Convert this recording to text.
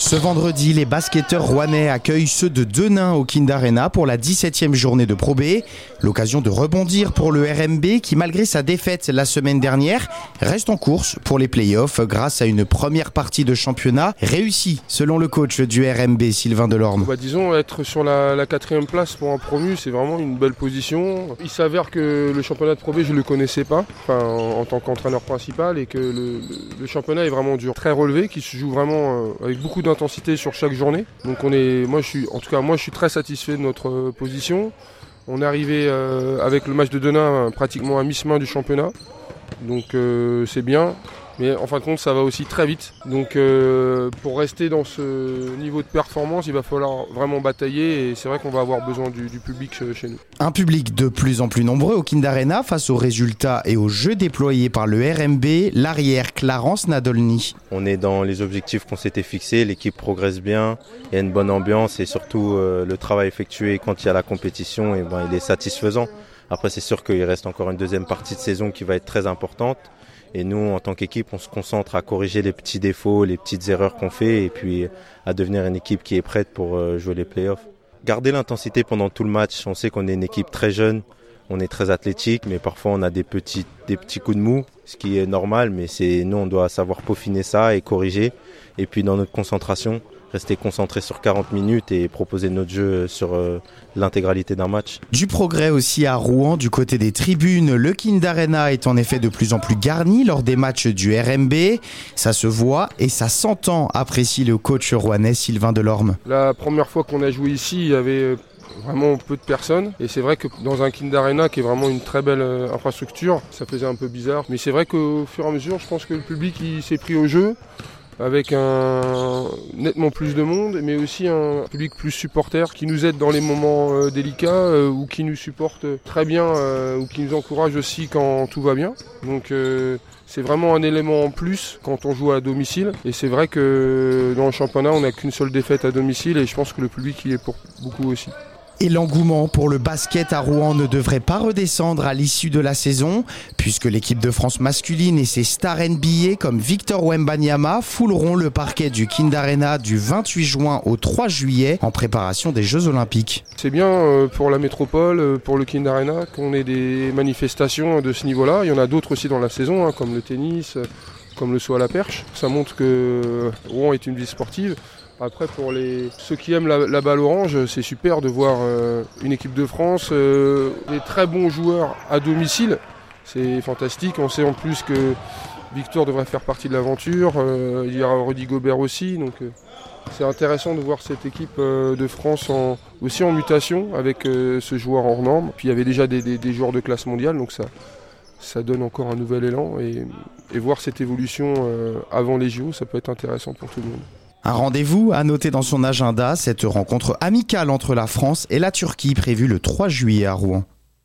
Ce vendredi, les basketteurs rouennais accueillent ceux de Denain au Kind Arena pour la 17e journée de Pro B. L'occasion de rebondir pour le RMB qui, malgré sa défaite la semaine dernière, reste en course pour les playoffs grâce à une première partie de championnat réussie, selon le coach du RMB, Sylvain Delorme. Bah, disons, être sur la, quatrième place pour un promu, c'est vraiment une belle position. Il s'avère que le championnat de Pro B, je ne le connaissais pas en, tant qu'entraîneur principal et que le, championnat est vraiment dur, très relevé, qui se joue vraiment euh, avec beaucoup de intensité sur chaque journée. Donc on est, moi je suis, en tout cas moi je suis très satisfait de notre euh, position. On est arrivé euh, avec le match de Denain pratiquement à mi-chemin du championnat. Donc c'est bien. Mais en fin de compte, ça va aussi très vite. Donc euh, pour rester dans ce niveau de performance, il va falloir vraiment batailler et c'est vrai qu'on va avoir besoin du, public chez nous. Un public de plus en plus nombreux au Kind Arena face aux résultats et aux jeux déployés par le RMB, l'arrière Clarence Nadolny. On est dans les objectifs qu'on s'était fixés, l'équipe progresse bien, il y a une bonne ambiance et surtout euh, le travail effectué quand il y a la compétition, et eh ben, il est satisfaisant. Après c'est sûr qu'il reste encore une deuxième partie de saison qui va être très importante. Et nous, en tant qu'équipe, on se concentre à corriger les petits défauts, les petites erreurs qu'on fait et puis à devenir une équipe qui est prête pour euh, jouer les playoffs. Garder l'intensité pendant tout le match. On sait qu'on est une équipe très jeune, on est très athlétique, mais parfois on a des petits, des petits coups de mou, ce qui est normal, mais c'est nous, on doit savoir peaufiner ça et corriger. Et puis dans notre concentration, rester concentré sur 40 minutes et proposer notre jeu sur euh, l'intégralité d'un match. Du progrès aussi à Rouen du côté des tribunes. Le Kind Arena est en effet de plus en plus garni lors des matchs du RMB. Ça se voit et ça s'entend, apprécie le coach rouennais Sylvain Delorme. La première fois qu'on a joué ici, il y avait euh, vraiment peu de personnes. Et c'est vrai que dans un Kind Arena qui est vraiment une très belle euh, infrastructure, ça faisait un peu bizarre. Mais c'est vrai qu'au fur et à mesure, je pense que le public s'est pris au jeu avec un nettement plus de monde, mais aussi un public plus supporter qui nous aide dans les moments euh, délicats euh, ou qui nous supporte très bien euh, ou qui nous encourage aussi quand tout va bien. Donc c'est vraiment un élément en plus quand on joue à domicile. Et c'est vrai que dans le championnat, on n'a qu'une seule défaite à domicile et je pense que le public y est pour beaucoup aussi. Et l'engouement pour le basket à Rouen ne devrait pas redescendre à l'issue de la saison, puisque l'équipe de France masculine et ses stars NBA comme Victor Wembanyama fouleront le parquet du Kind Arena du 28 juin au 3 juillet en préparation des Jeux Olympiques. C'est bien euh, pour la métropole, euh, pour le Kind Arena, qu'on ait des manifestations de ce niveau-là. Il y en a d'autres aussi dans la saison, hein, comme le tennis, euh, comme le saut à la perche. Ça montre que Rouen est une ville sportive. Après, pour les, ceux qui aiment la, balle orange, c'est super de voir euh, une équipe de France, euh, des très bons joueurs à domicile. C'est fantastique. On sait en plus que Victor devrait faire partie de l'aventure. Euh, il y aura Rudy Gobert aussi. Donc, c'est intéressant de voir cette équipe de France aussi en mutation avec ce joueur hors norme. Puis il y avait déjà des, joueurs de classe mondiale, donc ça, donne encore un nouvel élan. Et, et voir cette évolution avant les JO, ça peut être intéressant pour tout le monde. Un rendez-vous à noter dans son agenda, cette rencontre amicale entre la France et la Turquie prévue le 3 juillet à Rouen.